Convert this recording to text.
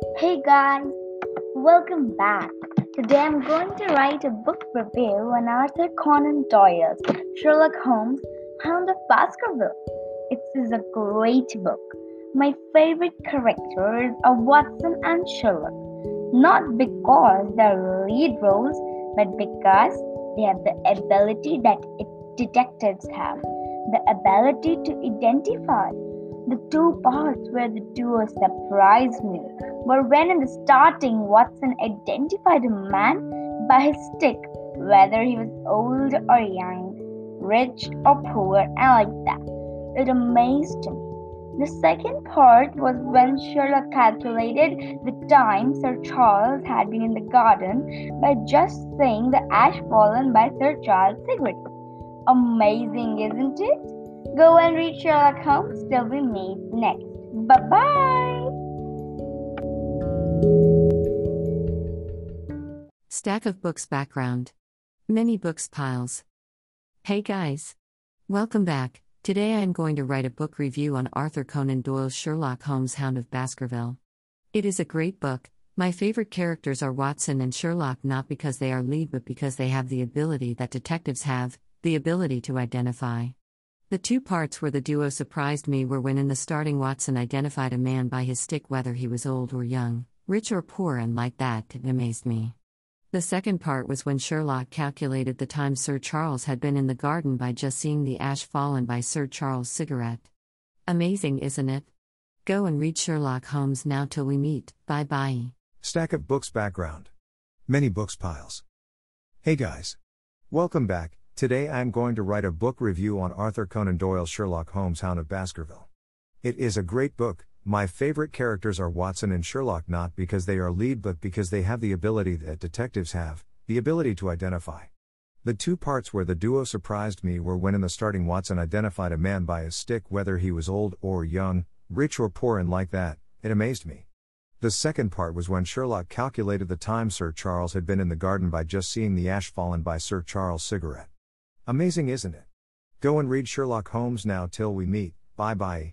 Hey guys, welcome back. Today I'm going to write a book review on Arthur Conan Doyle's Sherlock Holmes Hound of Baskerville. It is a great book. My favorite characters are Watson and Sherlock, not because they're lead roles, but because they have the ability that detectives have the ability to identify the two parts where the duo surprised me were when in the starting Watson identified a man by his stick, whether he was old or young, rich or poor, and like that. It amazed him. The second part was when Sherlock calculated the time Sir Charles had been in the garden by just seeing the ash fallen by Sir Charles' cigarette. Amazing, isn't it? Go and read Sherlock Holmes till we meet next. Bye bye. Stack of books background. Many books piles. Hey guys. Welcome back. Today I am going to write a book review on Arthur Conan Doyle's Sherlock Holmes Hound of Baskerville. It is a great book. My favorite characters are Watson and Sherlock not because they are lead but because they have the ability that detectives have the ability to identify. The two parts where the duo surprised me were when in the starting Watson identified a man by his stick whether he was old or young, rich or poor, and like that, it amazed me. The second part was when Sherlock calculated the time Sir Charles had been in the garden by just seeing the ash fallen by Sir Charles' cigarette. Amazing, isn't it? Go and read Sherlock Holmes now till we meet. Bye bye. Stack of books background. Many books piles. Hey guys. Welcome back. Today I am going to write a book review on Arthur Conan Doyle's Sherlock Holmes Hound of Baskerville. It is a great book. My favorite characters are Watson and Sherlock not because they are lead but because they have the ability that detectives have, the ability to identify. The two parts where the duo surprised me were when in the starting Watson identified a man by his stick whether he was old or young, rich or poor and like that, it amazed me. The second part was when Sherlock calculated the time Sir Charles had been in the garden by just seeing the ash fallen by Sir Charles' cigarette. Amazing, isn't it? Go and read Sherlock Holmes now till we meet. Bye bye.